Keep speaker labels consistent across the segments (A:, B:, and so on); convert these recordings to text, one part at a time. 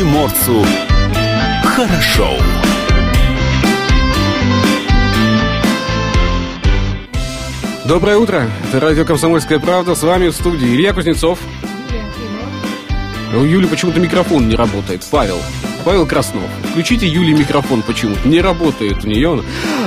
A: приморцу хорошо.
B: Доброе утро. Это радио «Комсомольская правда». С вами в студии Илья Кузнецов. У Юли почему-то микрофон не работает. Павел. Павел Краснов. Включите Юли микрофон почему-то. Не работает у нее.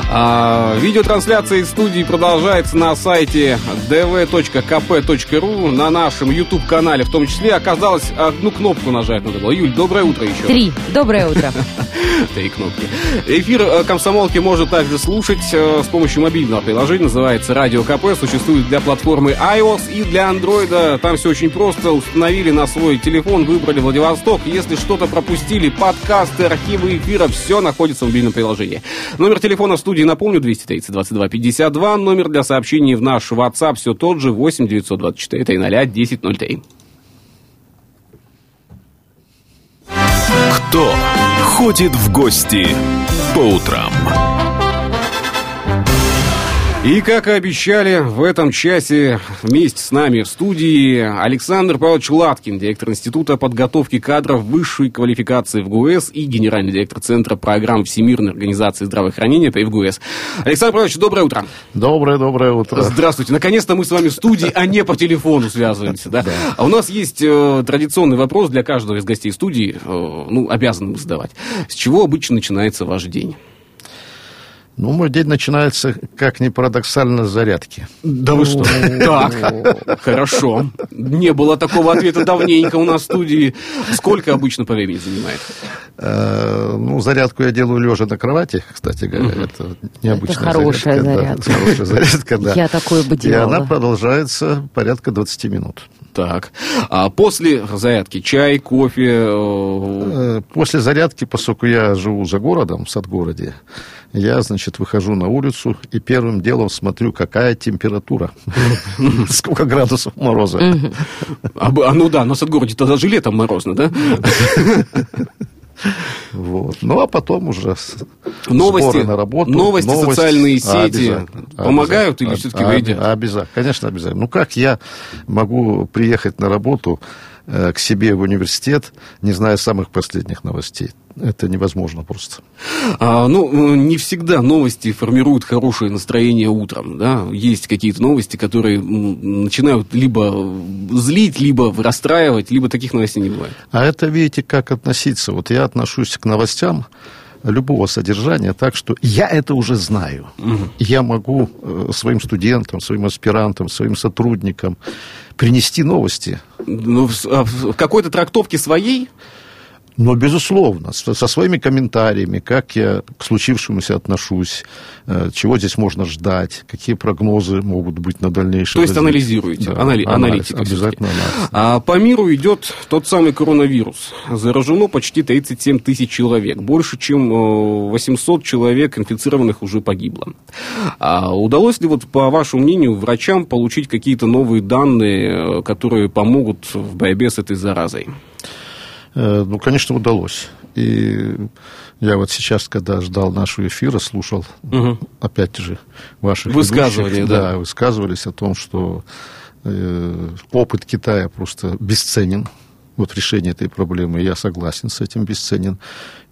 B: А, видеотрансляция из студии продолжается на сайте dv.kp.ru, на нашем YouTube-канале в том числе. Оказалось, одну кнопку нажать надо было. Юль, доброе утро еще.
C: Три. Доброе утро.
B: Три кнопки. Эфир э, «Комсомолки» можно также слушать э, с помощью мобильного приложения. Называется «Радио КП». Существует для платформы iOS и для Android. Там все очень просто. Установили на свой телефон, выбрали Владивосток. Если что-то пропустили, подкасты, архивы эфира, все находится в мобильном приложении. Номер телефона в студии, напомню, 230 22 52. Номер для сообщений в наш WhatsApp все тот же, 8 924 300 1003.
A: Кто ходит в гости по утрам?
B: И, как и обещали, в этом часе вместе с нами в студии Александр Павлович Латкин, директор Института подготовки кадров высшей квалификации в ГУС и генеральный директор Центра программ Всемирной организации здравоохранения при ФГУС. Александр Павлович, доброе утро.
D: Доброе, доброе утро.
B: Здравствуйте. Наконец-то мы с вами в студии, а не по телефону связываемся. Да? А у нас есть э, традиционный вопрос для каждого из гостей студии, э, ну, обязаны задавать. С чего обычно начинается ваш день?
D: Ну, мой день начинается, как ни парадоксально, с зарядки.
B: Да вы что? Так, хорошо. Не было такого ответа давненько у нас в студии. Сколько обычно по времени занимает?
D: Э, ну, зарядку я делаю лежа на кровати, кстати говоря. Это необычная
C: Это хорошая
D: зарядка. Хорошая зарядка, да.
C: Я такое бы
D: И
C: делала.
D: она продолжается порядка 20 минут.
B: Так. А после зарядки чай, кофе? э,
D: Э, После зарядки, поскольку я живу за городом, в Садгороде, я, значит, выхожу на улицу и первым делом смотрю, какая температура, сколько градусов мороза.
B: А, а, ну да, но в Садгороде тогда же летом морозно, да?
D: Вот. Ну, а потом уже
B: Новости,
D: сборы на работу.
B: новости, социальные
D: А,
B: сети
D: обязательно,
B: помогают или
D: обязательно.
B: все-таки
D: А-? Обязательно, конечно, обязательно. Ну, как я могу приехать на работу к себе в университет, не зная самых последних новостей? Это невозможно просто.
B: А, ну, э, не всегда новости формируют хорошее настроение утром, да. Есть какие-то новости, которые начинают либо злить, либо расстраивать, либо таких новостей не бывает.
D: А это, видите, как относиться. Вот я отношусь к новостям любого содержания так, что я это уже знаю. Я могу э, своим студентам, своим аспирантам, своим сотрудникам принести новости.
B: Ну, в, а в какой-то трактовке своей,
D: Но, безусловно, со, своими комментариями, как я к случившемуся отношусь, э, чего здесь можно ждать, какие прогнозы могут быть на дальнейшее.
B: то есть
D: развитие.
B: анализируете,
D: Да,
B: анали-
D: анализ,
B: аналитика.
D: Обязательно анализ.
B: А по миру идет тот самый коронавирус. Заражено почти 37 тысяч человек. Больше, чем э, 800 человек инфицированных уже погибло. А удалось ли, вот, по вашему мнению, врачам получить какие-то новые данные, э, которые помогут в борьбе с этой заразой?
D: Э, Ну, конечно, удалось. И я вот сейчас, когда ждал нашего эфира, слушал,
B: Мгм.
D: опять же, ваших
B: Высказывания,
D: ведущих,
B: да.
D: высказывались о том, что э, опыт Китая просто бесценен. Вот решение этой проблемы, я согласен с этим, бесценен.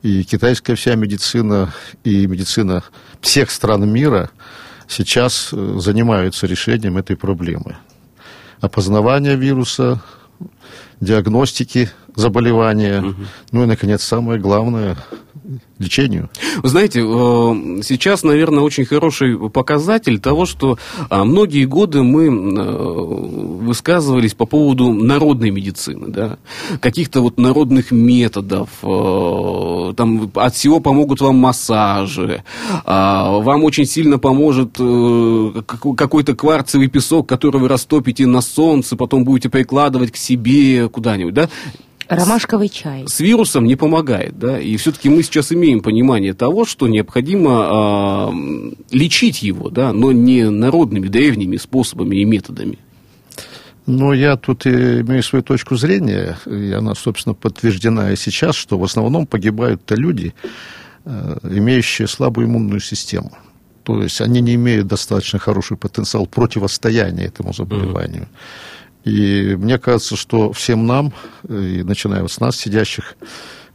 D: И китайская вся медицина и медицина всех стран мира сейчас э, занимаются решением этой проблемы. Опознавание вируса, диагностики заболевания, ну и, наконец, самое главное, лечению.
B: Вы знаете, э, сейчас, наверное, очень хороший показатель того, что а, многие годы мы э, высказывались по поводу народной медицины, да, каких-то вот народных методов, э, там от всего помогут вам массажи, а, вам очень сильно поможет как- какой-то кварцевый песок, который вы растопите на солнце, потом будете прикладывать к себе куда-нибудь, да,
C: Ромашковый чай.
B: с вирусом не помогает, да, и все-таки мы сейчас имеем понимание того, что необходимо а, лечить его, да, но не народными древними способами и методами.
D: Но я тут имею свою точку зрения, и она, собственно, подтверждена и сейчас, что в основном погибают-то люди, э, имеющие слабую иммунную систему. То есть они не имеют достаточно хороший потенциал противостояния этому заболеванию. И мне кажется, что всем нам, э, и начиная вот с нас, сидящих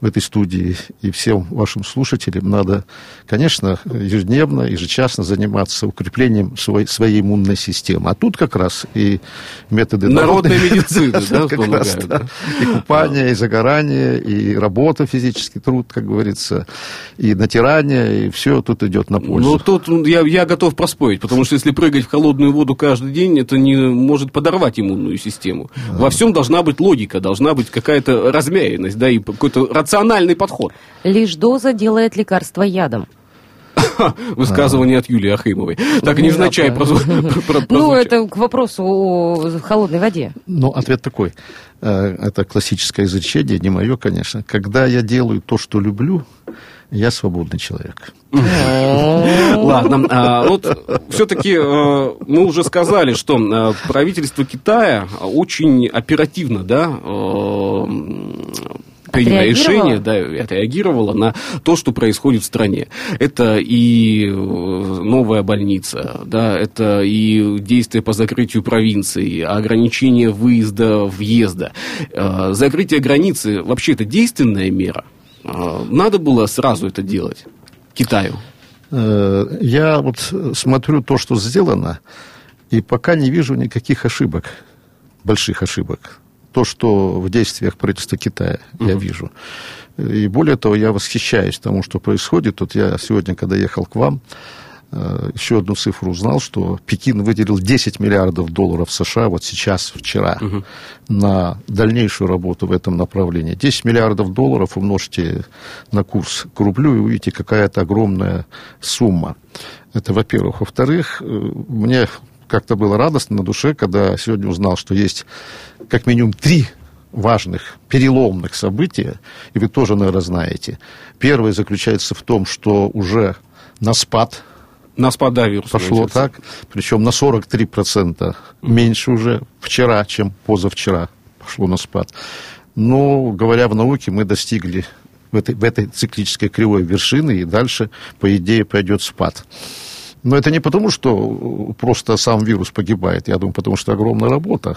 D: в этой студии и всем вашим слушателям надо, конечно, ежедневно, ежечасно заниматься укреплением своей, своей иммунной системы. А тут как раз и методы
B: народной, народной медицины, да,
D: как раз, да. И купание, и загорание, и работа, физический труд, как говорится, и натирание, и все тут идет на пользу.
B: Ну, тут я, я готов проспорить, потому что если прыгать в холодную воду каждый день, это не может подорвать иммунную систему. Во всем должна быть логика, должна быть какая-то размеренность, да, и какой-то рациональный подход.
C: Лишь доза делает лекарство ядом.
B: Высказывание от Юлии Ахимовой. Так невзначай
C: Ну, это к вопросу о холодной воде.
D: Ну, ответ такой. Э, это классическое изречение, не мое, конечно. Когда я делаю то, что люблю, я свободный человек.
B: Ладно, а, вот все-таки э, мы уже сказали, что э, правительство Китая очень оперативно, да, э, приняло решение, да, отреагировало на то, что происходит в стране. Это и новая больница, да, это и действия по закрытию провинции, ограничение выезда, въезда. Закрытие границы вообще это действенная мера. Надо было сразу это делать Китаю.
D: Э, я вот смотрю то, что сделано, и пока не вижу никаких ошибок, больших ошибок. То, что в действиях правительства Китая uh-huh. я вижу. И более того, я восхищаюсь тому, что происходит. Вот я сегодня, когда ехал к вам, Э, еще одну цифру узнал, что Пекин выделил 10 миллиардов долларов США вот сейчас, вчера, угу. на дальнейшую работу в этом направлении. 10 миллиардов долларов умножьте на курс к рублю и увидите, какая это огромная сумма. Это, во-первых. Во-вторых, э, мне как-то было радостно на душе, когда сегодня узнал, что есть как минимум три важных, переломных события, и вы тоже, наверное, знаете. Первое заключается в том, что уже на спад
B: на спада вирус.
D: Пошло так, причем на 43% меньше уже вчера, чем позавчера пошло на спад. Но, говоря в науке, мы достигли в этой, в этой циклической кривой вершины, и дальше, по идее, пойдет спад. Но это не потому, что просто сам вирус погибает, я думаю, потому что огромная работа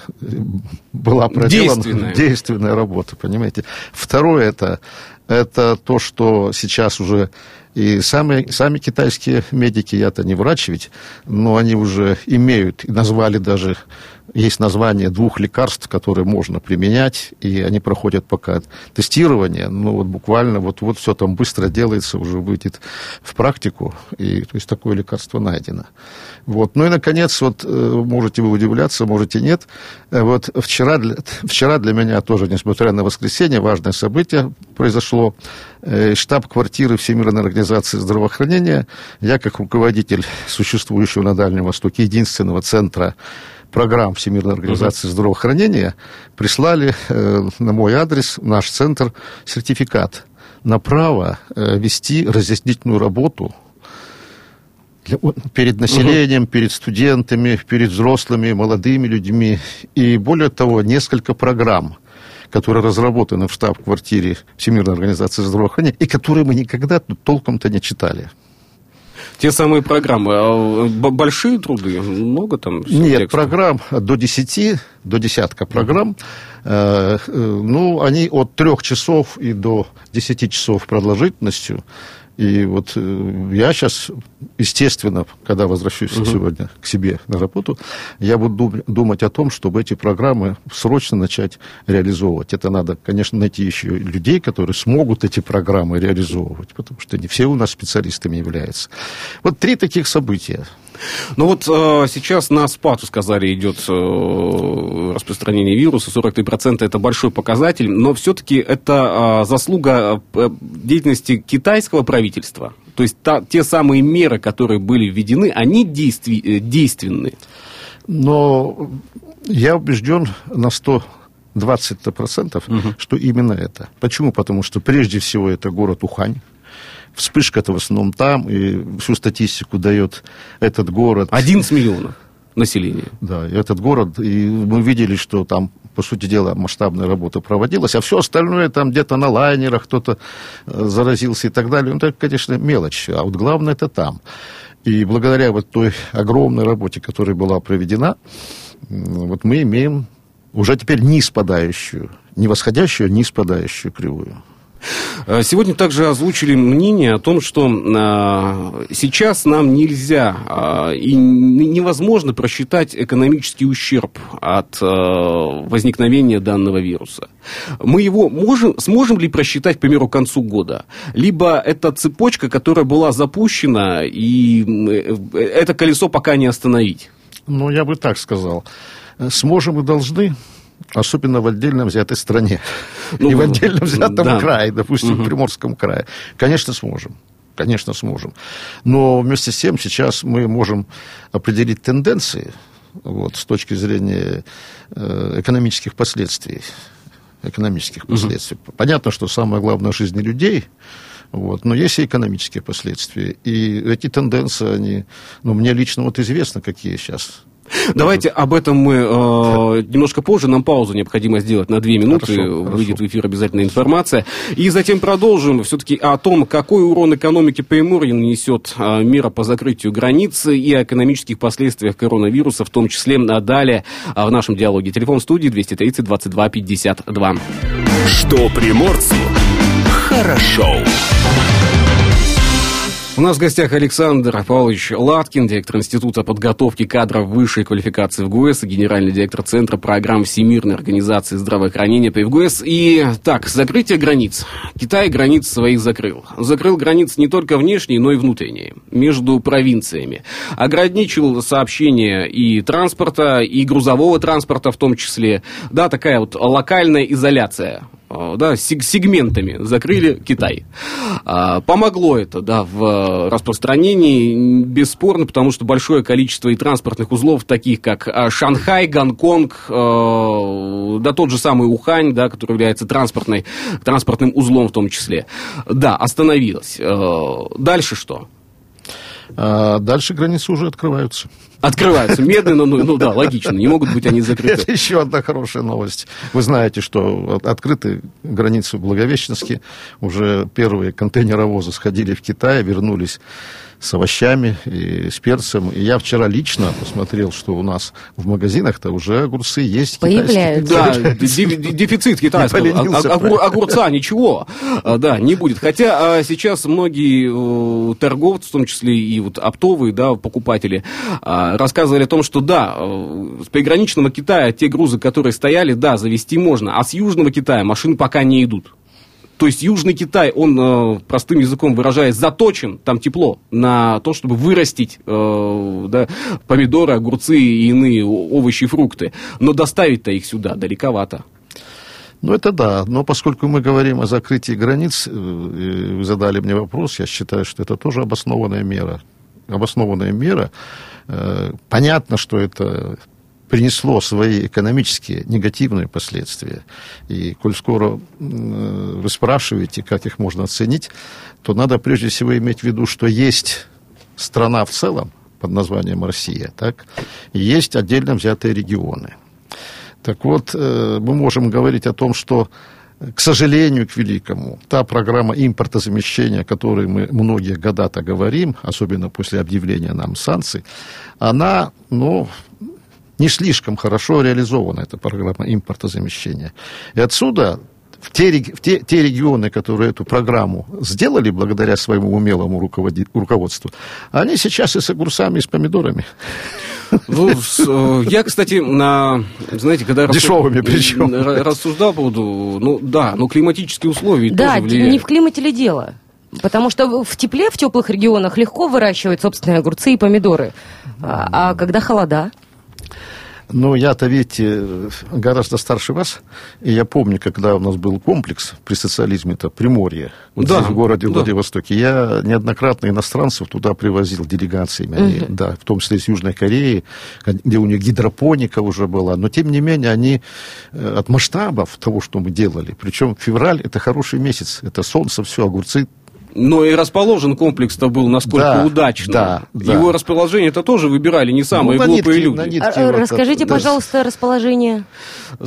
D: была проделана. Действенная. Действенная работа, понимаете. Второе это, это то, что сейчас уже и сами, сами китайские медики, я-то не врач ведь, но они уже имеют, и назвали даже, есть название двух лекарств, которые можно применять, и они проходят пока тестирование, ну вот буквально вот, вот все там быстро делается, уже выйдет в практику, и то есть такое лекарство найдено. Вот. Ну и, наконец, вот э, можете вы удивляться, можете нет, э, вот вчера для, вчера для меня тоже, несмотря на воскресенье, важное событие произошло, Э, штаб-квартиры Всемирной организации здравоохранения. Я, как руководитель существующего на Дальнем Востоке единственного центра программ Всемирной организации uh-huh. здравоохранения, прислали э, на мой адрес, в наш центр, сертификат на право э, вести разъяснительную работу для, перед населением, uh-huh. перед студентами, перед взрослыми, молодыми людьми. И более того, несколько программ – которые разработаны в штаб-квартире Всемирной организации здравоохранения, и которые мы никогда толком-то не читали.
B: Те самые программы, а большие труды, много там?
D: Нет, текста? программ до 10, до десятка программ. Mm-hmm. Ну, они от трех часов и до 10 часов продолжительностью. И вот э, я сейчас, естественно, когда возвращусь угу. сегодня к себе на работу, я буду думать о том, чтобы эти программы срочно начать реализовывать. Это надо, конечно, найти еще людей, которые смогут эти программы реализовывать, потому что не все у нас специалистами являются. Вот три таких события.
B: Ну вот э, сейчас на спад, сказали, идет э, распространение вируса, 43% это большой показатель, но все-таки это э, заслуга э, деятельности китайского правительства. То есть та, те самые меры, которые были введены, они действи, э, действенны.
D: Но я убежден на 100 20% угу. что именно это. Почему? Потому что прежде всего это город Ухань, Вспышка-то в основном там, и всю статистику дает этот город.
B: 11 миллионов населения.
D: Да, этот город, и мы видели, что там, по сути дела, масштабная работа проводилась, а все остальное там где-то на лайнерах кто-то э, заразился и так далее. Ну, это, конечно, мелочь, а вот главное это там. И благодаря вот той огромной работе, которая была проведена, вот мы имеем уже теперь не спадающую, не восходящую, а не спадающую кривую.
B: Э, сегодня также озвучили мнение о том, что э, сейчас нам нельзя э, и невозможно просчитать экономический ущерб от возникновения данного вируса. Мы его можем, сможем ли просчитать, к примеру, к концу года? Либо это цепочка, которая была запущена, и это колесо пока не остановить?
D: Ну, я бы так сказал. Сможем и должны, особенно в отдельно взятой стране. Ну, и в отдельно взятом да. крае, допустим, угу. в Приморском крае. Конечно, сможем. Конечно, сможем. Но вместе с тем сейчас мы можем определить тенденции вот, с точки зрения э, экономических последствий. Экономических последствий. Угу. Понятно, что самое главное в жизни людей вот. Но есть и экономические последствия. И эти тенденции, они, ну, мне лично вот известно, какие сейчас
B: Давайте об этом мы э, немножко позже. Нам паузу необходимо сделать на две минуты. Хорошо, Выйдет хорошо. в эфир обязательно информация. И затем продолжим все-таки о том, какой урон экономике Приморья нанесет э, мера по закрытию границы и о экономических последствиях коронавируса, в том числе а далее э, в нашем диалоге. Телефон студии 230 22 52.
A: Что приморцу хорошо.
B: У нас в гостях Александр Павлович Латкин, директор Института подготовки кадров высшей квалификации в ГУЭС генеральный директор Центра программ Всемирной организации здравоохранения при ВГУЭС. И так, закрытие границ. Китай границ своих закрыл. Закрыл границы не только внешние, но и внутренние, между провинциями. Ограничил сообщения и транспорта, и грузового транспорта в том числе. Да, такая вот локальная изоляция да, сегментами закрыли Китай. А, помогло это да, в распространении, бесспорно, потому что большое количество и транспортных узлов, таких как а, Шанхай, Гонконг, э, да тот же самый Ухань, да, который является транспортной, транспортным узлом в том числе, да, остановилось. Э, дальше что?
D: А дальше границы уже открываются.
B: Открываются медленно, ну, ну да, логично, не могут быть они закрыты.
D: Это еще одна хорошая новость. Вы знаете, что открыты границы в Благовещенске, уже первые контейнеровозы сходили в Китай, вернулись с овощами и с перцем. И я вчера лично посмотрел, что у нас в магазинах-то уже огурцы есть.
C: Появляются.
B: Да, дефицит китайского. Огурца ничего, а, да, не будет. Хотя а, сейчас многие э, торговцы, в том числе и вот оптовые, да, покупатели, а, рассказывали о том, что да, э, с приграничного Китая те грузы, которые стояли, да, завести можно, а с южного Китая машины пока не идут. То есть Южный Китай, он, э, простым языком выражаясь, заточен, там тепло, на то, чтобы вырастить э, да, помидоры, огурцы и иные овощи и фрукты. Но доставить-то их сюда далековато.
D: Ну, это да. Но поскольку мы говорим о закрытии границ, э, вы задали мне вопрос, я считаю, что это тоже обоснованная мера. Обоснованная мера. Э, понятно, что это принесло свои экономические негативные последствия. И коль скоро вы спрашиваете, как их можно оценить, то надо прежде всего иметь в виду, что есть страна в целом под названием Россия, так, и есть отдельно взятые регионы. Так вот, э, мы можем говорить о том, что к сожалению, к великому, та программа импортозамещения, о которой мы многие года-то говорим, особенно после объявления нам санкций, она, ну, не слишком хорошо реализована эта программа импортозамещения. И отсюда в те, в те, те регионы, которые эту программу сделали благодаря своему умелому руководству, они сейчас и с огурцами, и с помидорами.
B: Ну, э, я, кстати, на, знаете, когда
D: Дешевыми причем.
B: рассуждал по поводу, ну да, но климатические условия
C: да,
B: тоже влияют.
C: не в климате ли дело? Потому что в тепле, в теплых регионах легко выращивать собственные огурцы и помидоры. А, а когда холода?
D: Ну, я-то, видите, гораздо старше вас, и я помню, когда у нас был комплекс при социализме, это Приморье, вот да, здесь, в городе да. Владивостоке, я неоднократно иностранцев туда привозил делегациями, они, угу. да, в том числе из Южной Кореи, где у них гидропоника уже была, но, тем не менее, они э, от масштабов того, что мы делали, причем февраль – это хороший месяц, это солнце, все, огурцы
B: но и расположен комплекс-то был насколько да, удачно. Да, да. Его расположение-то тоже выбирали не самые ну, глупые нитке, люди.
C: Нитке, а, вот Расскажите, это, пожалуйста, да. расположение.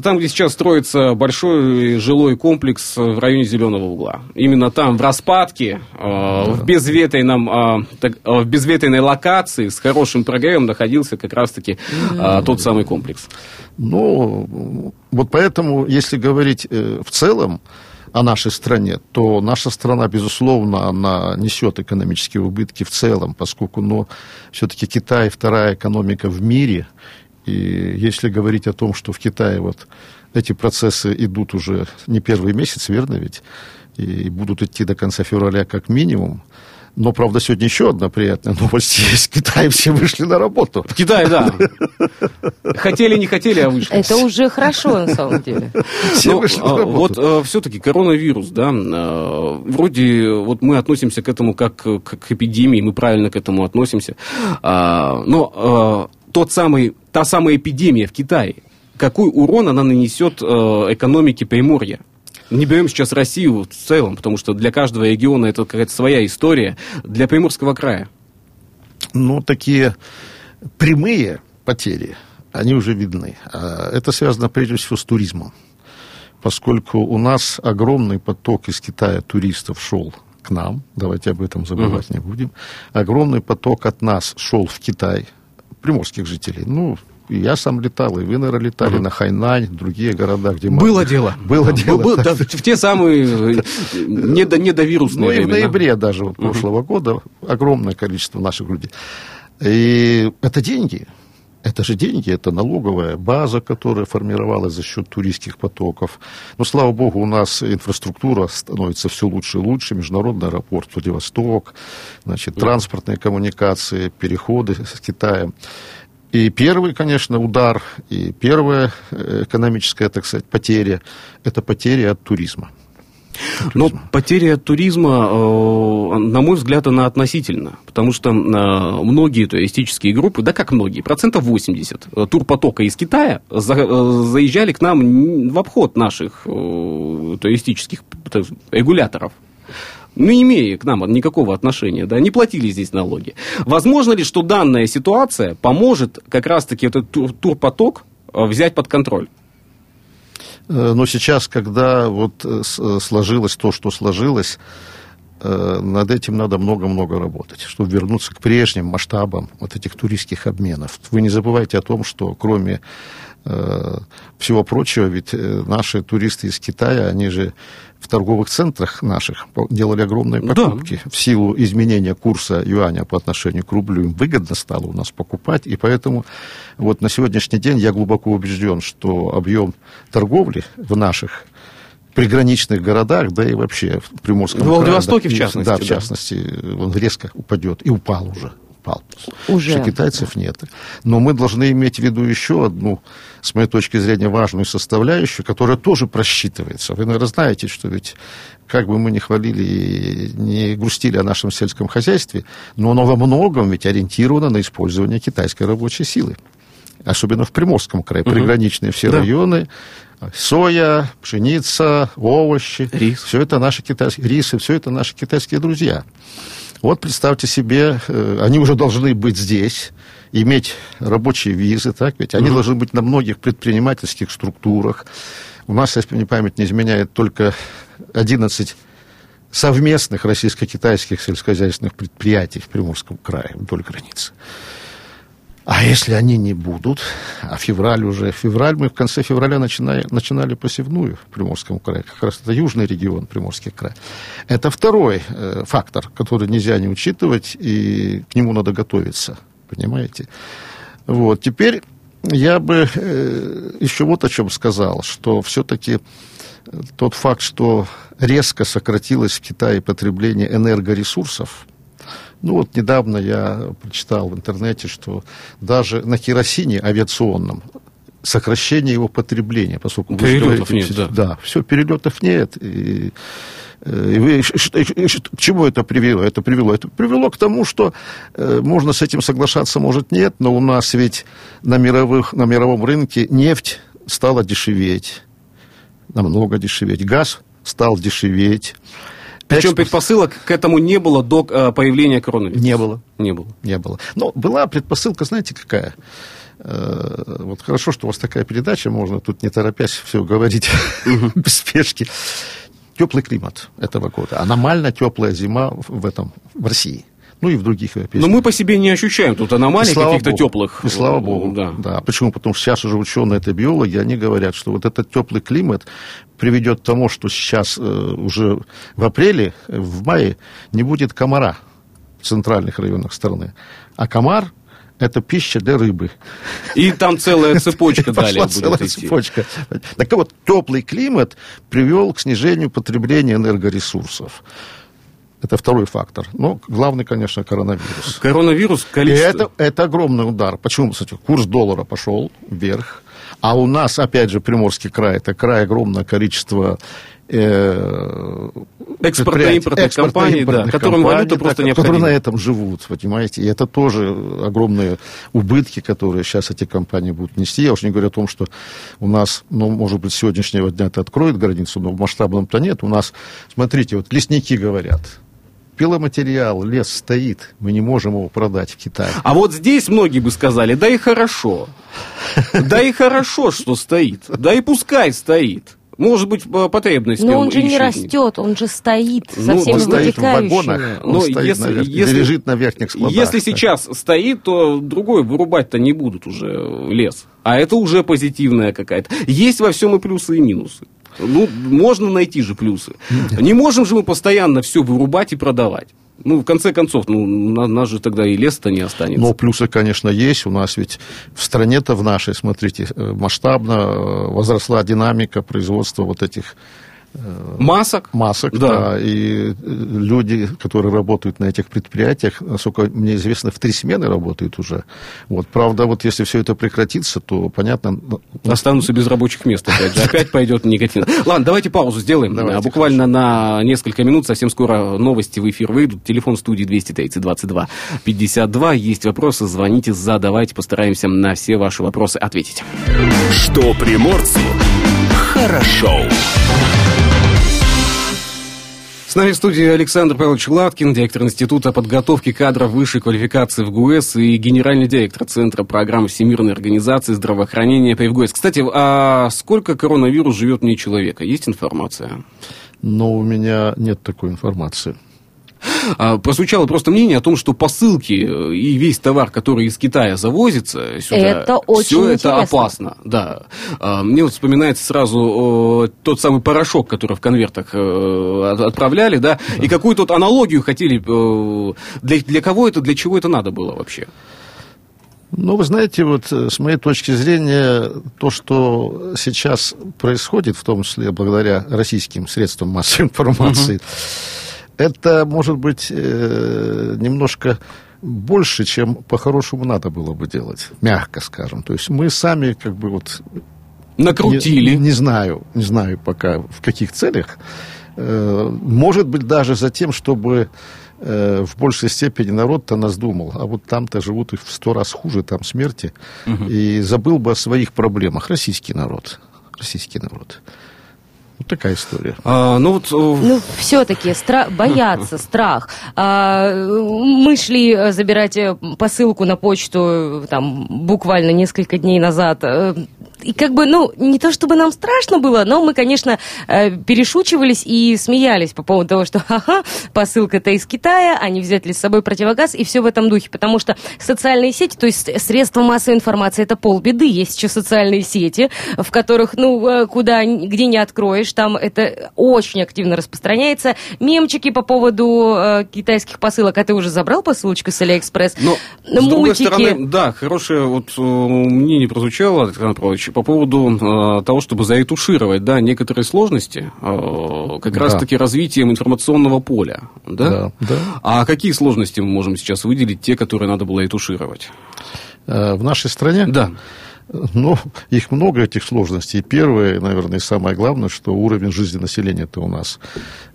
B: Там, где сейчас строится большой жилой комплекс в районе Зеленого угла. Именно там, в распадке, да. в, безветренном, в безветренной локации с хорошим прогревом находился как раз-таки mm. тот самый комплекс.
D: Ну, вот поэтому, если говорить э, в целом, о нашей стране, то наша страна, безусловно, она несет экономические убытки в целом, поскольку, ну, все-таки Китай вторая экономика в мире, и если говорить о том, что в Китае вот эти процессы идут уже не первый месяц, верно ведь, и будут идти до конца февраля как минимум, но, правда, сегодня еще одна приятная новость есть. В Китае все вышли на работу.
B: В Китае, да. Хотели, не хотели, а вышли.
C: Это уже хорошо, на самом деле.
B: Все ну, вышли на а, работу. Вот а, все-таки коронавирус, да, а, вроде вот мы относимся к этому как к эпидемии, мы правильно к этому относимся. Но тот самый, та самая эпидемия в Китае, какой урон она нанесет экономике Приморья? Не берем сейчас Россию в целом, потому что для каждого региона это какая-то своя история. Для Приморского края.
D: Ну, такие прямые потери, они уже видны. А это связано прежде всего с туризмом. Поскольку у нас огромный поток из Китая туристов шел к нам, давайте об этом забывать uh-huh. не будем. Огромный поток от нас шел в Китай, приморских жителей. Ну, я сам летал, и вы, наверное, летали угу. на Хайнань, другие города, где...
B: Было дело.
D: Было дело. Был,
B: да, в те самые э, недо, недовирусные
D: Ну, и в ноябре даже вот, прошлого угу. года огромное количество наших людей. И это деньги. Это же деньги, это налоговая база, которая формировалась за счет туристских потоков. Но, слава богу, у нас инфраструктура становится все лучше и лучше. Международный аэропорт Владивосток, значит, транспортные коммуникации, переходы с Китаем. И первый, конечно, удар, и первая э, экономическая, так сказать, потеря, это потеря от туризма.
B: Но потеря от туризма, э, на мой взгляд, она относительна, потому что э, многие туристические группы, да как многие, процентов 80 турпотока из Китая заезжали к нам в обход наших туристических регуляторов ну, не имея к нам никакого отношения, да, не платили здесь налоги. Возможно ли, что данная ситуация поможет как раз-таки этот тур турпоток э, взять под контроль?
D: Э, но сейчас, когда вот э, сложилось то, что сложилось, над этим надо много-много работать, чтобы вернуться к прежним масштабам вот этих туристских обменов. Вы не забывайте о том, что кроме всего прочего, ведь наши туристы из Китая, они же в торговых центрах наших делали огромные покупки. Да. В силу изменения курса юаня по отношению к рублю им выгодно стало у нас покупать, и поэтому вот на сегодняшний день я глубоко убежден, что объем торговли в наших приграничных городах, да и вообще в Приморском
B: В Владивостоке, крае, в частности.
D: Да, в частности, он резко упадет и упал уже упал. Уже. Что китайцев нет. Но мы должны иметь в виду еще одну, с моей точки зрения, важную составляющую, которая тоже просчитывается. Вы, наверное, знаете, что ведь как бы мы ни хвалили и не грустили о нашем сельском хозяйстве, но оно во многом ведь ориентировано на использование китайской рабочей силы. Особенно в Приморском крае, угу. приграничные все да. районы, соя, пшеница, овощи, рис. все это наши китайские, рисы, все это наши китайские друзья. Вот представьте себе, э, они уже должны быть здесь, иметь рабочие визы, так ведь? Они mm должны быть на многих предпринимательских структурах. У нас, если мне память не изменяет, только 11 совместных российско-китайских сельскохозяйственных предприятий в Приморском крае вдоль границы. А если они не будут, а февраль уже, февраль, мы в конце февраля начинали, начинали посевную в Приморском крае, как раз это южный регион Приморский край. Это второй э, фактор, который нельзя не учитывать, и к нему надо готовиться, понимаете? Вот, теперь я бы э, еще вот о чем сказал, что все-таки тот факт, что резко сократилось в Китае потребление энергоресурсов, ну вот недавно я прочитал в интернете, что даже на керосине авиационном сокращение его потребления, поскольку
B: перелетов говорите, нет,
D: да. да, все перелетов нет. И, э, и вы, к чему это привело? Это привело, это привело к тому, что э, можно с этим соглашаться, может нет, но у нас ведь на мировых на мировом рынке нефть стала дешеветь, намного дешеветь, газ стал дешеветь.
B: Причем предпосылок к этому не было до э, появления коронавируса?
D: Не было.
B: Не было.
D: Не было. Но была предпосылка, знаете, какая? Э, вот хорошо, что у вас такая передача, можно тут не торопясь все говорить без спешки. Теплый климат этого года. Аномально теплая зима в этом, в России. Ну и в других европейских.
B: Но мы по себе не ощущаем тут аномалий каких-то теплых.
D: И слава богу. Да. да. Почему? Потому что сейчас уже ученые, это биологи, они говорят, что вот этот теплый климат приведет к тому, что сейчас э, уже в апреле, в мае не будет комара в центральных районах страны. А комар это пища для рыбы.
B: И там целая цепочка далее будет целая
D: идти. цепочка. Так вот, теплый климат привел к снижению потребления энергоресурсов. Это второй фактор. Но главный, конечно, коронавирус.
B: Коронавирус, количество...
D: И это, это огромный удар. Почему? Кстати, курс доллара пошел вверх. А у нас, опять же, Приморский край, это край огромное количество
B: э, экспортно-импортных компаний, да, которым валюта просто необходима.
D: Которые на этом живут, понимаете. И это тоже огромные убытки, которые сейчас эти компании будут нести. Я уж не говорю о том, что у нас, ну, может быть, с сегодняшнего дня это откроет границу, но в масштабном-то нет. У нас, смотрите, вот лесники говорят, пиломатериал, лес стоит, мы не можем его продать в Китае.
B: А вот здесь многие бы сказали, да и хорошо. Да и хорошо, что стоит. Да и пускай стоит. Может быть, потребность.
C: Но он же не растет, он же стоит со
D: ну,
C: всеми
D: он стоит в вагонах, он Но стоит если, на если, лежит на верхних складах.
B: Если да. сейчас стоит, то другой вырубать-то не будут уже лес. А это уже позитивная какая-то. Есть во всем и плюсы, и минусы. Ну, можно найти же плюсы. Не можем же мы постоянно все вырубать и продавать. Ну, в конце концов, ну, на, нас же тогда и лес-то не останется.
D: Но плюсы, конечно, есть. У нас ведь в стране-то в нашей, смотрите, э, масштабно э, возросла динамика производства вот этих
B: Масок?
D: Масок, да. да. И э, люди, которые работают на этих предприятиях, насколько мне известно, в три смены работают уже. Вот, правда, вот если все это прекратится, то, понятно... Ну,
B: Останутся без рабочих мест, опять же. Опять пойдет негативно. Ладно, давайте паузу сделаем. Давайте, Буквально хорошо. на несколько минут, совсем скоро новости в эфир выйдут. Телефон студии 230 22 52. Есть вопросы, звоните, задавайте, постараемся на все ваши вопросы ответить.
A: Что приморцу хорошо.
B: С нами в студии Александр Павлович Латкин, директор Института подготовки кадров высшей квалификации в ГУЭС и генеральный директор Центра программ Всемирной организации здравоохранения при ГУЭС. Кстати, а сколько коронавирус живет вне человека? Есть информация?
D: Но у меня нет такой информации.
B: А, прозвучало просто мнение о том, что посылки э, и весь товар, который из Китая завозится сюда,
C: это очень
B: все это опасно. Да. А, мне вот вспоминается сразу тот самый порошок, который в конвертах э, отправляли, да, да. и какую то аналогию хотели, э, для, для кого это, для чего это надо было вообще?
D: Ну, вы знаете, вот с моей точки зрения, то, что сейчас происходит, в том числе благодаря российским средствам массовой информации, uh-huh это может быть э, немножко больше, чем по-хорошему надо было бы делать, мягко скажем. То есть мы сами как бы вот...
B: Накрутили.
D: Не, не знаю, не знаю пока в каких целях. Э, может быть даже за тем, чтобы э, в большей степени народ-то нас думал, а вот там-то живут их в сто раз хуже, там смерти, угу. и забыл бы о своих проблемах. Российский народ. Российский народ. Вот такая история.
C: А, ну, вот... Э, ну, все-таки стра- боятся, страх. А, мы шли э, забирать э, посылку на почту там буквально несколько дней назад и как бы, ну, не то чтобы нам страшно было, но мы, конечно, э, перешучивались и смеялись по поводу того, что, ха-ха, посылка-то из Китая, они взяли с собой противогаз, и все в этом духе, потому что социальные сети, то есть средства массовой информации, это полбеды, есть еще социальные сети, в которых, ну, э, куда, где не откроешь, там это очень активно распространяется, мемчики по поводу э, китайских посылок, а ты уже забрал посылочку с Алиэкспресс?
B: Но, с Мультики. другой стороны, да, хорошее вот э, мнение прозвучало, Александр Павлович, по поводу э, того, чтобы заретушировать да, некоторые сложности, э, как да. раз-таки развитием информационного поля. Да? Да, да. А какие сложности мы можем сейчас выделить, те, которые надо было ретушировать?
D: Э, в нашей стране?
B: Да.
D: Ну, их много, этих сложностей. Первое, наверное, и самое главное, что уровень жизни населения-то у нас,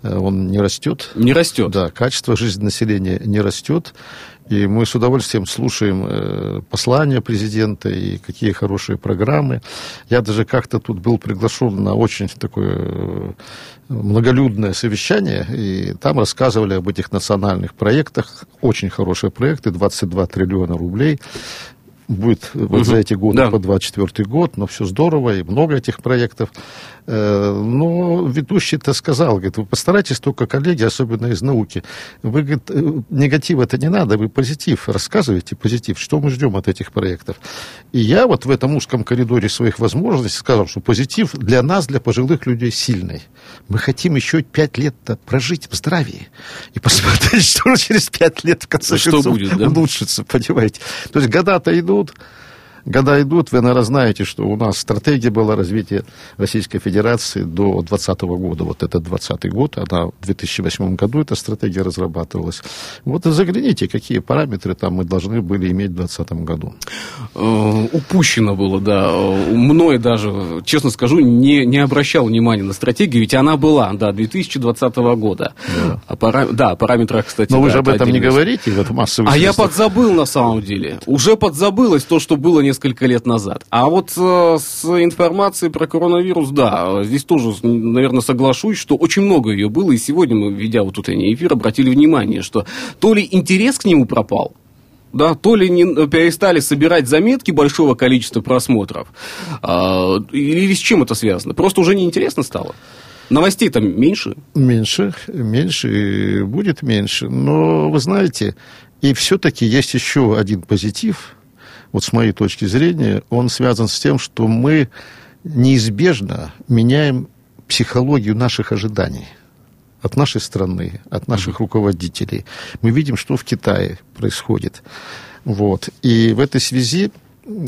D: э, он не растет.
B: Не растет.
D: Да, качество жизни населения не растет. И мы с удовольствием слушаем э, послания президента и какие хорошие программы. Я даже как-то тут был приглашен на очень такое э, многолюдное совещание, и там рассказывали об этих национальных проектах. Очень хорошие проекты, 22 триллиона рублей будет вот за эти годы
B: Да.
D: по 24 год, но все здорово, и много этих проектов. Э, Но ведущий-то сказал, говорит, вы постарайтесь только, коллеги, особенно из науки, вы, говорит, э, негатив это не надо, вы позитив, рассказывайте позитив, что мы ждем от этих проектов. И я вот в этом узком коридоре своих возможностей сказал, что позитив для нас, для пожилых людей сильный. Мы хотим еще пять лет прожить в здравии и посмотреть, что через пять лет в конце
B: Что
D: концов
B: будет, да?
D: улучшится, понимаете. То есть года-то идут, called года идут, вы, наверное, знаете, что у нас стратегия была развития Российской Федерации до 2020 года. Вот этот 2020 год, она в 2008 году эта стратегия разрабатывалась. Вот и загляните, какие параметры там мы должны были иметь в 2020 году.
B: Э, упущено было, да. Э, Мной даже, честно скажу, не, не обращал внимания на стратегию, ведь она была, да, 2020 года. А пара- Да, о параметрах, кстати,
D: Но вы
B: да,
D: же об
B: это
D: этом не говорите в массовых
B: А я подзабыл на самом деле. Уже подзабылось то, что было несколько лет назад. А вот э, с информацией про коронавирус, да, здесь тоже, наверное, соглашусь, что очень много ее было. И сегодня мы, ведя вот утренний эфир, обратили внимание, что то ли интерес к нему пропал, да, то ли не, перестали собирать заметки большого количества просмотров, а, или с чем это связано? Просто уже неинтересно стало. Новостей там меньше.
D: Меньше, меньше, будет меньше. Но вы знаете, и все-таки есть еще один позитив, вот с моей точки зрения, он связан с тем, что мы неизбежно меняем психологию наших ожиданий от нашей страны, от наших руководителей. Мы видим, что в Китае происходит. Вот. И в этой связи,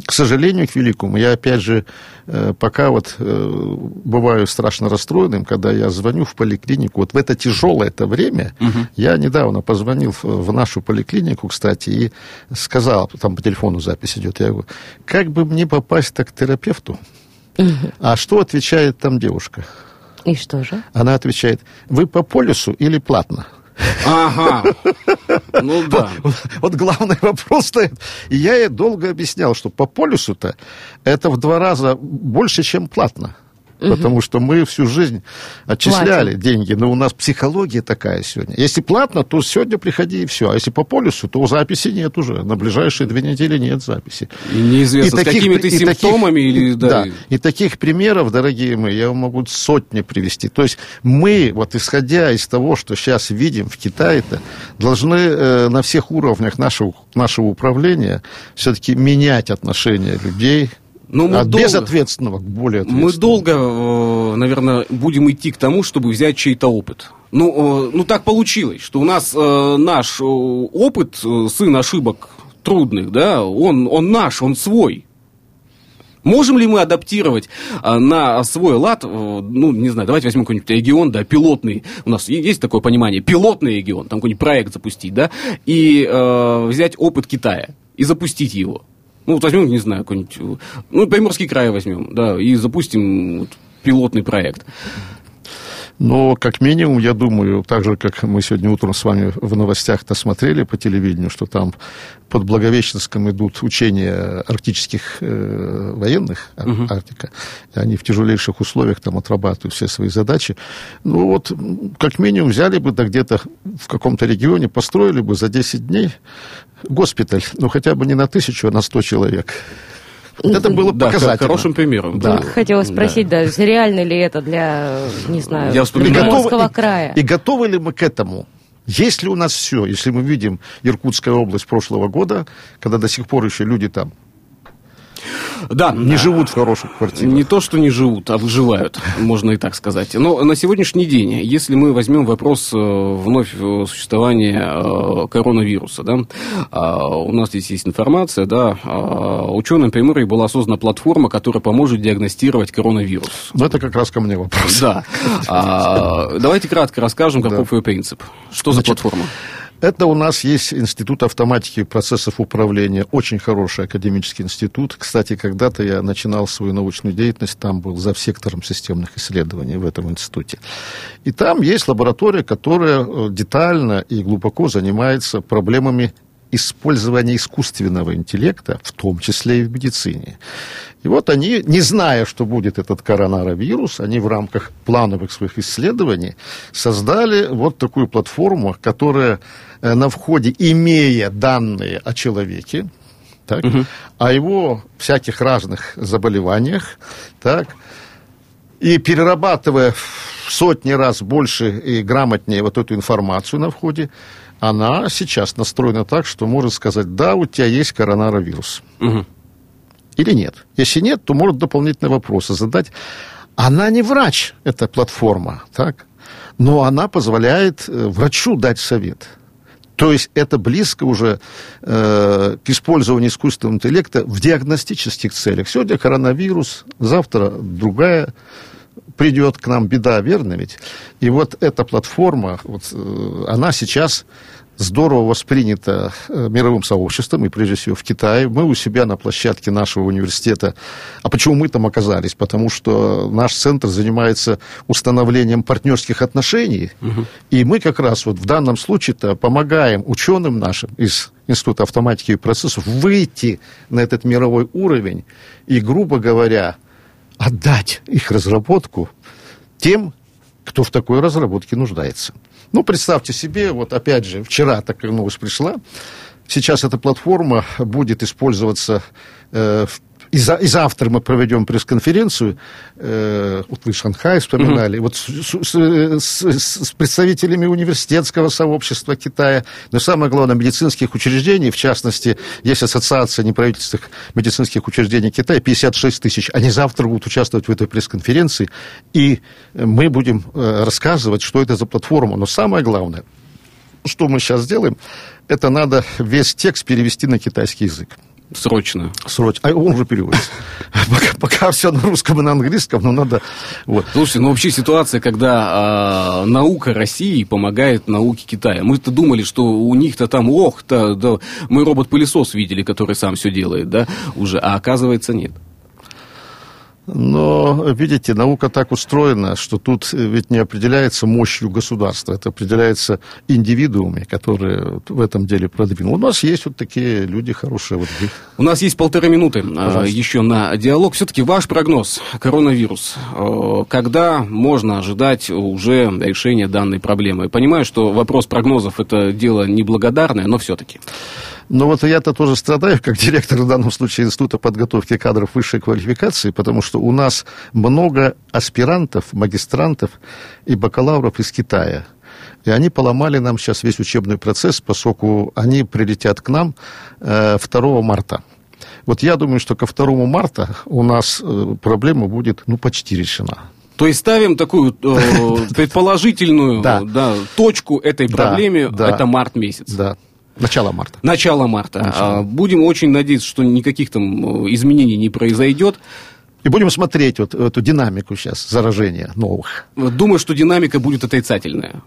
D: к сожалению, к великому, я опять же э, пока вот э, бываю страшно расстроенным, когда я звоню в поликлинику. Вот в это тяжелое это время, я недавно позвонил в, в нашу поликлинику, кстати, и сказал, там по телефону запись идет, я говорю, как бы мне попасть-то к терапевту? А что отвечает там девушка?
C: И что же?
D: Она отвечает, вы по полюсу или платно?
B: Ага. Ну да.
D: Вот главный вопрос стоит. И я ей долго объяснял, что по полюсу-то это в два раза больше, чем платно. Потому что мы всю жизнь отчисляли
C: Платим.
D: деньги, но у нас психология такая сегодня. Если платно, то сегодня приходи и все. А если по полюсу, то записи нет уже. На ближайшие две недели нет записи.
B: И неизвестно, с какими-то
D: и таких-
B: симптомами или...
D: и- да, и таких примеров, дорогие мои, я вам могу сотни привести. То есть мы, вот исходя из того, что сейчас видим в Китае-то, должны э, на всех уровнях нашего, нашего управления все-таки менять отношение людей
B: Ну, мы
D: от
B: долго-
D: безответственного к более ответственному.
B: Мы долго, э, наверное, будем идти к тому, чтобы взять чей-то опыт. Ну, э, ну так получилось, что у нас э, наш опыт, сын ошибок трудных, да, он, он наш, он свой. Можем ли мы адаптировать а, на свой лад, ну, не знаю, давайте возьмем какой-нибудь регион, да, пилотный, у нас есть такое понимание, пилотный регион, там какой-нибудь проект запустить, да, и э, взять опыт Китая и запустить его. Ну, вот возьмем, не знаю, какой-нибудь, ну, Приморский край возьмем, да, и запустим вот, пилотный проект.
D: Но, как минимум, я думаю, так же, как мы сегодня утром с вами в новостях-то смотрели по телевидению, что там под Благовещенском идут учения арктических э, военных, Ар- Арктика, и они в тяжелейших условиях там отрабатывают все свои задачи. Ну вот, как минимум, взяли бы, да где-то в каком-то регионе, построили бы за 10 дней госпиталь, ну хотя бы не на тысячу, а на 100 человек. Вот это было
B: Да,
D: показательно.
B: хорошим примером.
D: Да.
C: Хотела спросить, да, реально ли это для, не знаю,
B: Я.
C: Приморского
D: и-
C: края?
D: И готовы ли мы к этому? Есть ли у нас все, если мы видим Иркутская область прошлого года, когда до сих пор еще люди там
B: Да,
D: не живут в хороших квартирах?
B: Не то, что не живут, а выживают, можно и так сказать. Но на сегодняшний день, если мы возьмем вопрос э, вновь э, существования э, коронавируса, да, а, у нас здесь есть информация, да, а, ученым Приморья была создана платформа, которая поможет диагностировать коронавирус.
D: Ну, это как раз ко мне вопрос.
B: Да. А, Давайте кратко расскажем, каков
D: Да.
B: ее принцип. Что за платформа?
D: Это у нас есть Институт автоматики процессов управления, очень хороший академический институт. Кстати, когда-то я начинал свою научную деятельность, там был за сектором системных исследований в этом институте. И там есть лаборатория, которая э, детально и глубоко занимается проблемами использования искусственного интеллекта, в том числе и в медицине. И вот они, не зная, что будет этот коронавирус, они в рамках плановых своих исследований создали вот такую платформу, которая на входе, имея данные о человеке, так, о его всяких разных заболеваниях, так, и перерабатывая в сотни раз больше и грамотнее вот эту информацию на входе, она сейчас настроена так, что может сказать, да, у тебя есть коронавирус.
B: Мгм.
D: Или нет. Если нет, то может дополнительные вопросы задать. Она не врач, эта платформа, так? Но она позволяет э, врачу дать совет. То есть это близко уже э, к использованию искусственного интеллекта в диагностических целях. Сегодня коронавирус, завтра другая придет к нам беда, верно ведь? И вот эта платформа, вот, э, она сейчас здорово воспринята э, мировым сообществом, и прежде всего в Китае. Мы у себя на площадке нашего университета. А почему мы там оказались? Потому что наш центр занимается установлением партнерских отношений, и мы как раз вот в данном случае-то помогаем ученым нашим из Института автоматики и процессов выйти на этот мировой уровень и, грубо говоря, отдать их разработку тем, кто в такой разработке нуждается. Ну, представьте себе, вот опять же, вчера такая новость пришла, сейчас эта платформа будет использоваться э, в- и, за- и завтра мы проведем пресс-конференцию, э, вот вы Шанхай вспоминали, вот с, с- с- с- с представителями университетского сообщества Китая, но самое главное, медицинских учреждений, в частности, есть ассоциация неправительственных медицинских учреждений Китая, 56 тысяч, они завтра будут участвовать в этой пресс-конференции, и мы будем э, рассказывать, что это за платформа, но самое главное, что мы сейчас сделаем, это надо весь текст перевести на китайский язык.
B: Срочно.
D: Срочно. А он уже переводится. Пока, пока все на русском и на английском, но надо... Вот.
B: Слушайте, ну вообще ситуация, когда а, наука России помогает науке Китая. Мы-то думали, что у них-то там, ох-то, да, мы робот-пылесос видели, который сам все делает, да, уже, а оказывается нет.
D: Но, видите, наука так устроена, что тут э, ведь не определяется мощью государства, это определяется индивидуумами, которые в этом деле продвинули. У нас есть вот такие люди хорошие. Вот.
B: У нас есть полторы минуты а,
D: Пожалуйста.
B: еще на диалог. Все-таки ваш прогноз, коронавирус, э, когда можно ожидать уже решения данной проблемы? Понимаю, что вопрос прогнозов это дело неблагодарное, но все-таки.
D: Но вот я-то тоже страдаю, как директор в данном случае Института подготовки кадров высшей квалификации, потому что у нас много аспирантов, магистрантов и бакалавров из Китая. И они поломали нам сейчас весь учебный процесс, поскольку они прилетят к нам э, 2 марта. Вот я думаю, что ко 2 марта у нас э, проблема будет ну, почти решена.
B: То есть ставим такую э, предположительную
D: Да.
B: да, точку этой проблеме,
D: да.
B: это март месяц.
D: Да, начало марта.
B: Начало марта.
D: Начало.
B: А, Будем очень надеяться, что никаких там э, изменений не произойдет.
D: И будем смотреть вот эту динамику сейчас заражения новых.
B: Думаю, что динамика будет отрицательная.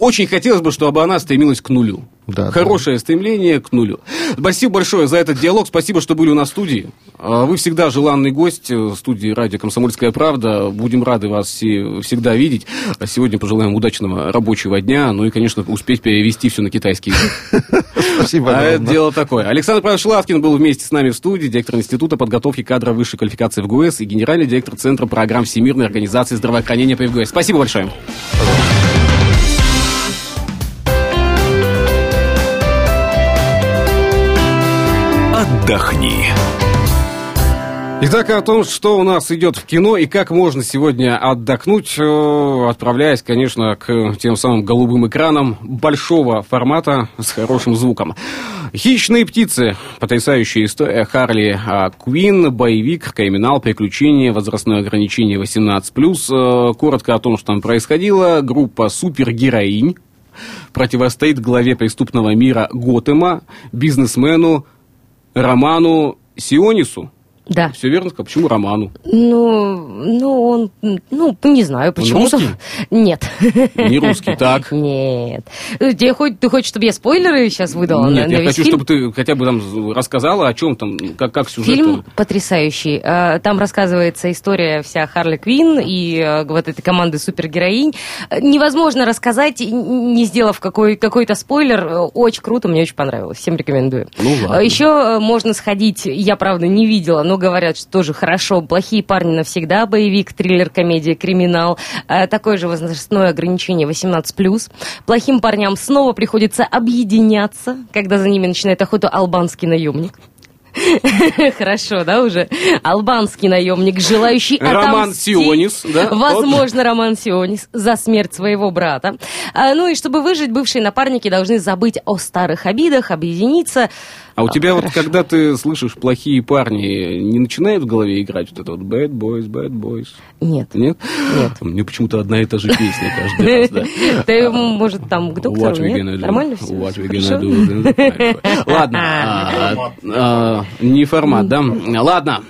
B: Очень хотелось бы, чтобы она стремилась к нулю.
D: Да,
B: Хорошее стремление к нулю. Спасибо большое за этот диалог. Спасибо, что были у нас в студии. А, Вы всегда желанный гость э, студии радио «Комсомольская правда». Будем рады вас все- всегда видеть. А Сегодня пожелаем удачного рабочего дня. Ну и, конечно, успеть перевести все на китайский язык.
D: Спасибо.
B: А это дело такое. Александр Павлович Шлаткин был вместе с нами в студии, директор Института подготовки кадров высшей квалификации в ГУЭС и генеральный директор Центра программ Всемирной организации здравоохранения при ВГУЭС. Спасибо большое.
A: Отдохни.
B: Итак, о том, что у нас идет в кино и как можно сегодня отдохнуть, э, отправляясь, конечно, к тем самым голубым экранам большого формата с хорошим звуком. «Хищные птицы». Потрясающая история Харли а, Куин, боевик, криминал, приключения, возрастное ограничение 18+. Э, Коротко о том, что там происходило. Группа супергероинь противостоит главе преступного мира Готэма, бизнесмену Роману Сионису.
C: Да.
B: Все верно сказал? Почему Роману?
C: Ну, ну, он, ну, не знаю, почему-то.
B: русский?
C: Нет.
B: Не русский, так.
C: Нет. Тебе хоть, ты хочешь, чтобы я спойлеры сейчас выдала?
B: Нет,
C: на-
B: я
C: на
B: хочу,
C: фильм?
B: чтобы ты хотя бы там рассказала, о чем там, как, как сюжет.
C: Фильм потрясающий. А, Там рассказывается история вся Харли Квин и э, вот этой команды супергероинь. Э, Невозможно рассказать, не сделав какой, какой-то спойлер. Э, Очень круто, мне очень понравилось. Всем рекомендую.
B: Ну, ладно.
C: Еще э, можно сходить, я, правда, не видела, но говорят, что тоже хорошо. «Плохие парни навсегда», боевик, триллер, комедия, криминал. Э, такое же возрастное ограничение 18+. Плохим парням снова приходится объединяться, когда за ними начинает охоту албанский наемник. Хорошо, да, уже? Албанский наемник, желающий
B: Роман
C: отомстить.
B: Сионис, да?
C: Возможно, Роман Сионис за смерть своего брата. А, ну и чтобы выжить, бывшие напарники должны забыть о старых обидах, объединиться.
B: А у тебя вот, когда ты слышишь плохие парни, не начинает в голове играть вот это вот bad boys, bad boys?
C: Нет.
B: Нет?
C: Нет.
B: Мне почему-то одна и та же песня каждый раз, да.
C: Ты, может, там к доктору, нет? Нормально все?
B: What we gonna do? Ладно, а, а, не формат, да? Ладно,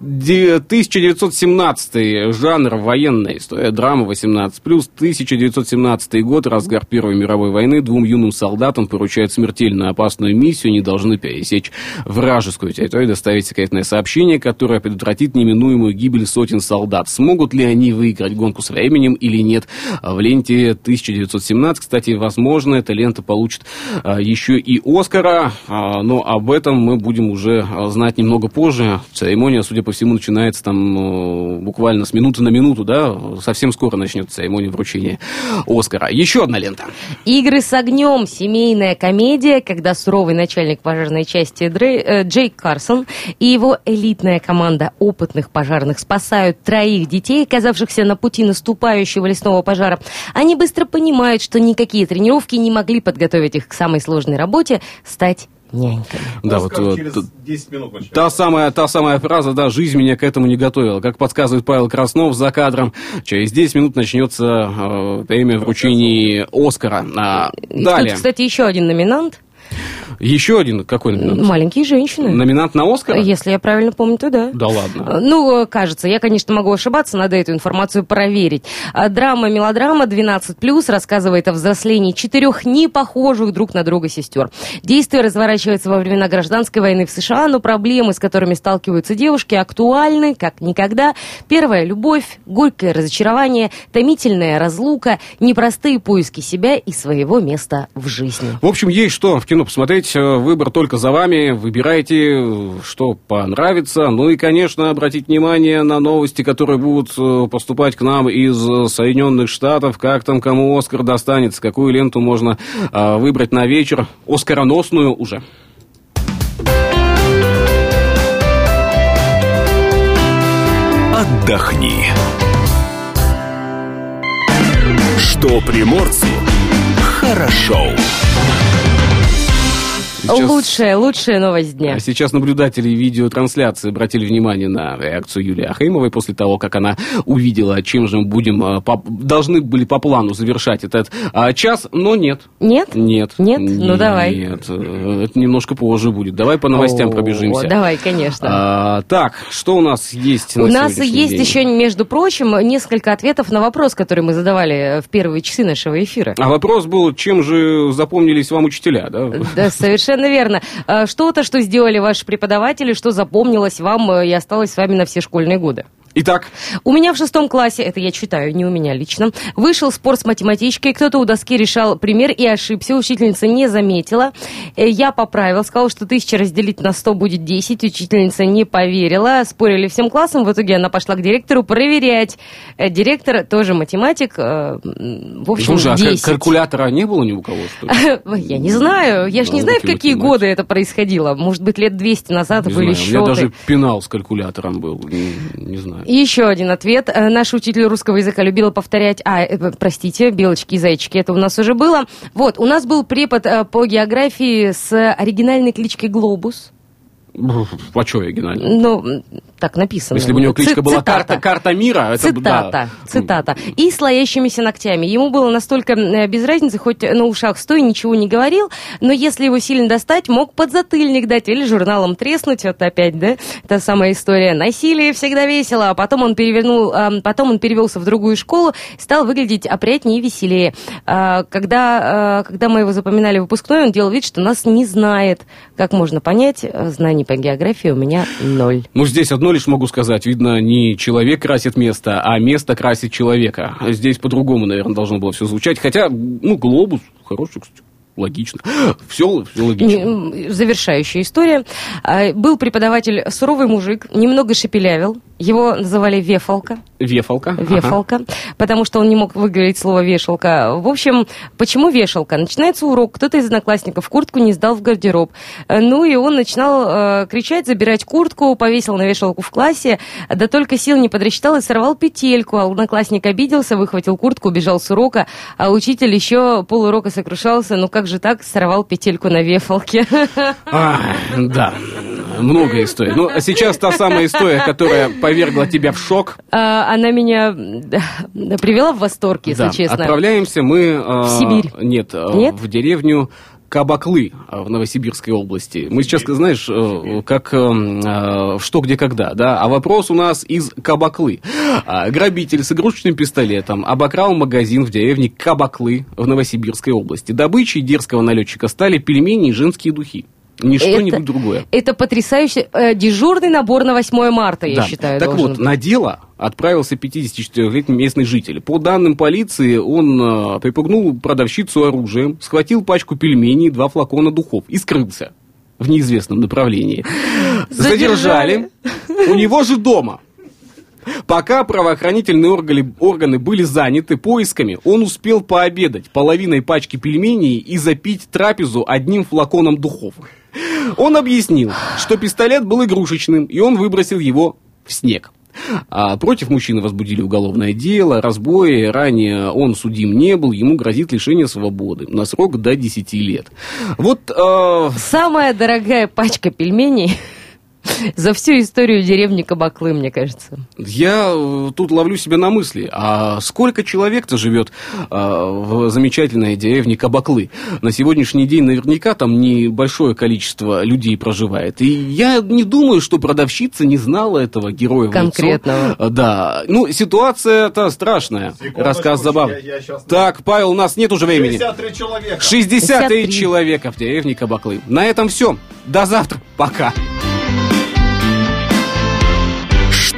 B: Ди- 1917 жанр военная история, драма 18+, 1917 год, разгар Первой мировой войны, двум юным солдатам поручают смертельно опасную миссию, они должны пересечь вражескую территорию, доставить секретное сообщение, которое предотвратит неминуемую гибель сотен солдат. Смогут ли они выиграть гонку с временем или нет? В ленте 1917, кстати, возможно, эта лента получит а, еще и Оскара, а, но об этом мы будем уже а, знать немного позже. Церемония, судя по всему, начинается там буквально с минуты на минуту, да, совсем скоро начнется церемония вручения Оскара. Еще одна лента.
C: «Игры с огнем» – семейная комедия, когда суровый начальник пожарной части Дрей- э, Джейк Карсон и его элитная команда опытных пожарных спасают троих детей, оказавшихся на пути наступающего лесного пожара. Они быстро понимают, что никакие тренировки не могли подготовить их к самой сложной работе – стать няньками.
B: Да, вот, вот,
E: через
B: т-
E: 10 минут начнется.
B: Та самая, та самая фраза, да, жизнь меня к этому не готовила. Как подсказывает Павел Краснов за кадром, через 10 минут начнется э, время вручения Оскара. А,
C: И
B: далее.
C: Тут, кстати, еще один номинант
B: Еще один, какой номинант?
C: «Маленькие женщины».
B: Номинант на Оскар?
C: Если я правильно помню, то да.
B: Да ладно.
C: Ну, э, кажется, я, конечно, могу ошибаться, надо эту информацию проверить. А Драма-мелодрама 12+, рассказывает о взрослении четырех непохожих друг на друга сестер. Действие разворачивается во времена гражданской войны в США, но проблемы, с которыми сталкиваются девушки, актуальны, как никогда. Первая – любовь, горькое разочарование, томительная разлука, непростые поиски себя и своего места в жизни.
B: В общем, есть что в кино посмотреть. Э, Выбор только за вами. Выбирайте, что понравится. Ну и, конечно, обратить внимание на новости, которые будут э, поступать к нам из Соединенных Штатов. Как там кому Оскар достанется, какую ленту можно э, выбрать на вечер. Оскароносную уже.
A: Отдохни. Что приморцу хорошо.
B: Сейчас-
C: Лучшая, лучшая новость дня.
B: Сейчас наблюдатели видеотрансляции обратили внимание на реакцию Юлии Ахримовой после того, как она увидела, чем же мы будем, а, по- должны были по плану завершать этот а, час, но нет.
C: Нет?
B: Нет.
C: Нет? Ну, давай.
B: Нет, э, это немножко позже будет. Давай по новостям
C: О,
B: пробежимся.
C: Давай, конечно.
B: А, так, что у нас есть
C: У
B: на
C: нас
B: сегодняшний
C: есть
B: день?
C: еще, между прочим, несколько ответов на вопрос, который мы задавали в первые часы нашего эфира.
B: А вопрос был, чем же запомнились вам учителя, да?
C: Да, совершенно верно. А, Что-то, что сделали ваши преподаватели, что запомнилось вам э, и осталось с вами на все школьные годы.
B: Итак,
C: У меня в шестом классе, это я читаю, не у меня лично, вышел спор с математичкой, кто-то у доски решал пример и ошибся, учительница не заметила. Э, Я поправил, сказал, что тысяча разделить на сто будет 10, учительница не поверила, спорили всем классом, в итоге она пошла к директору проверять. Э, Директор тоже математик, э, в общем,
B: слушай, а кал-
C: 10.
B: калькулятора не было ни у кого, что ли?
C: Я не знаю, я ж не
B: Ну,
C: знаю, в какие годы это происходило. Может быть, лет 200 назад были
B: знаю, у меня
C: счеты.
B: даже пенал с калькулятором был, не знаю.
C: И Еще один ответ. Э, Наш учитель русского языка любила повторять... А, э, простите, белочки и зайчики, это у нас уже было. Вот, у нас был препод э, по географии с оригинальной кличкой Глобус.
B: А что оригинально?
C: Ну, так написано.
B: Если бы у него кличка
C: Ци-
B: была
C: цитата.
B: карта, карта мира, это
C: Цитата,
B: да.
C: цитата. И с лоящимися ногтями. Ему было настолько э, без разницы, хоть на ушах стой, ничего не говорил, но если его сильно достать, мог подзатыльник дать или журналом треснуть, вот опять, да, та самая история. Насилие всегда весело, а потом он перевернул, а, потом он перевелся в другую школу, стал выглядеть опрятнее и веселее. А, Когда, а, когда мы его запоминали выпускной, он делал вид, что нас не знает. Как можно понять, знаний по географии у меня ноль.
B: Ну, здесь одно лишь могу сказать. Видно, не человек красит место, а место красит человека. Здесь по-другому, наверное, должно было все звучать. Хотя, ну, глобус, хороший, кстати. Логично. Все, все логично.
C: Завершающая история. А, Был преподаватель суровый мужик, немного шепелявил. Его называли Вефалка.
B: Вефалка. Ага.
C: Вешалка, потому что он не мог выговорить слово вешалка. В общем, почему вешалка? Начинается урок, кто-то из одноклассников куртку не сдал в гардероб. Э, Ну и он начинал э, кричать, забирать куртку, повесил на вешалку в классе, да только сил не подрасчитал и сорвал петельку. А одноклассник обиделся, выхватил куртку, убежал с урока, а учитель еще полурока сокрушался, ну как же так, сорвал петельку на вефалке.
B: А, да, много историй. Ну, а сейчас та самая история, которая повергла тебя в шок.
C: А, Она меня м, привела в восторг, если
B: Да,
C: честно.
B: Отправляемся мы... э,
C: В Сибирь.
B: Нет, э,
C: Нет?
B: в деревню Кабаклы э, в Новосибирской области. Мы сейчас, знаешь, э, как э, э, что, где, когда, да? А вопрос у нас из Кабаклы. А, Грабитель с игрушечным пистолетом обокрал магазин в деревне Кабаклы в Новосибирской области. Добычей дерзкого налетчика стали пельмени и женские духи. Не что-нибудь
C: Это-
B: другое.
C: Это потрясающий э, дежурный набор на 8 марта, я
B: Да.
C: считаю.
B: Так вот,
C: быть.
B: на дело отправился 54-летний местный житель. По данным полиции, он э, припугнул продавщицу оружием, схватил пачку пельменей два флакона духов и скрылся в неизвестном направлении.
C: Задержали.
B: Задержали. У него же дома. Пока правоохранительные органы, органы были заняты поисками, он успел пообедать половиной пачки пельменей и запить трапезу одним флаконом духов. Он объяснил, что пистолет был игрушечным, и он выбросил его в снег. А против мужчины возбудили уголовное дело, разбои, ранее он судим не был, ему грозит лишение свободы на срок до 10 лет. Вот э,
C: Самая дорогая пачка пельменей за всю историю деревни Кабаклы, мне кажется.
B: Я э, тут ловлю себя на мысли, а сколько человек-то живет а, в замечательной деревне Кабаклы? На сегодняшний день наверняка там небольшое количество людей проживает. И я не думаю, что продавщица не знала этого героя в лицо.
C: Конкретного.
B: А, Да, ну ситуация-то страшная. Рассказ забавный.
E: я- я щас-
B: Так, Павел, у нас нет уже времени.
E: 53 человека.
B: 63
C: 53.
B: человека в деревне Кабаклы. На этом все. До завтра. Пока.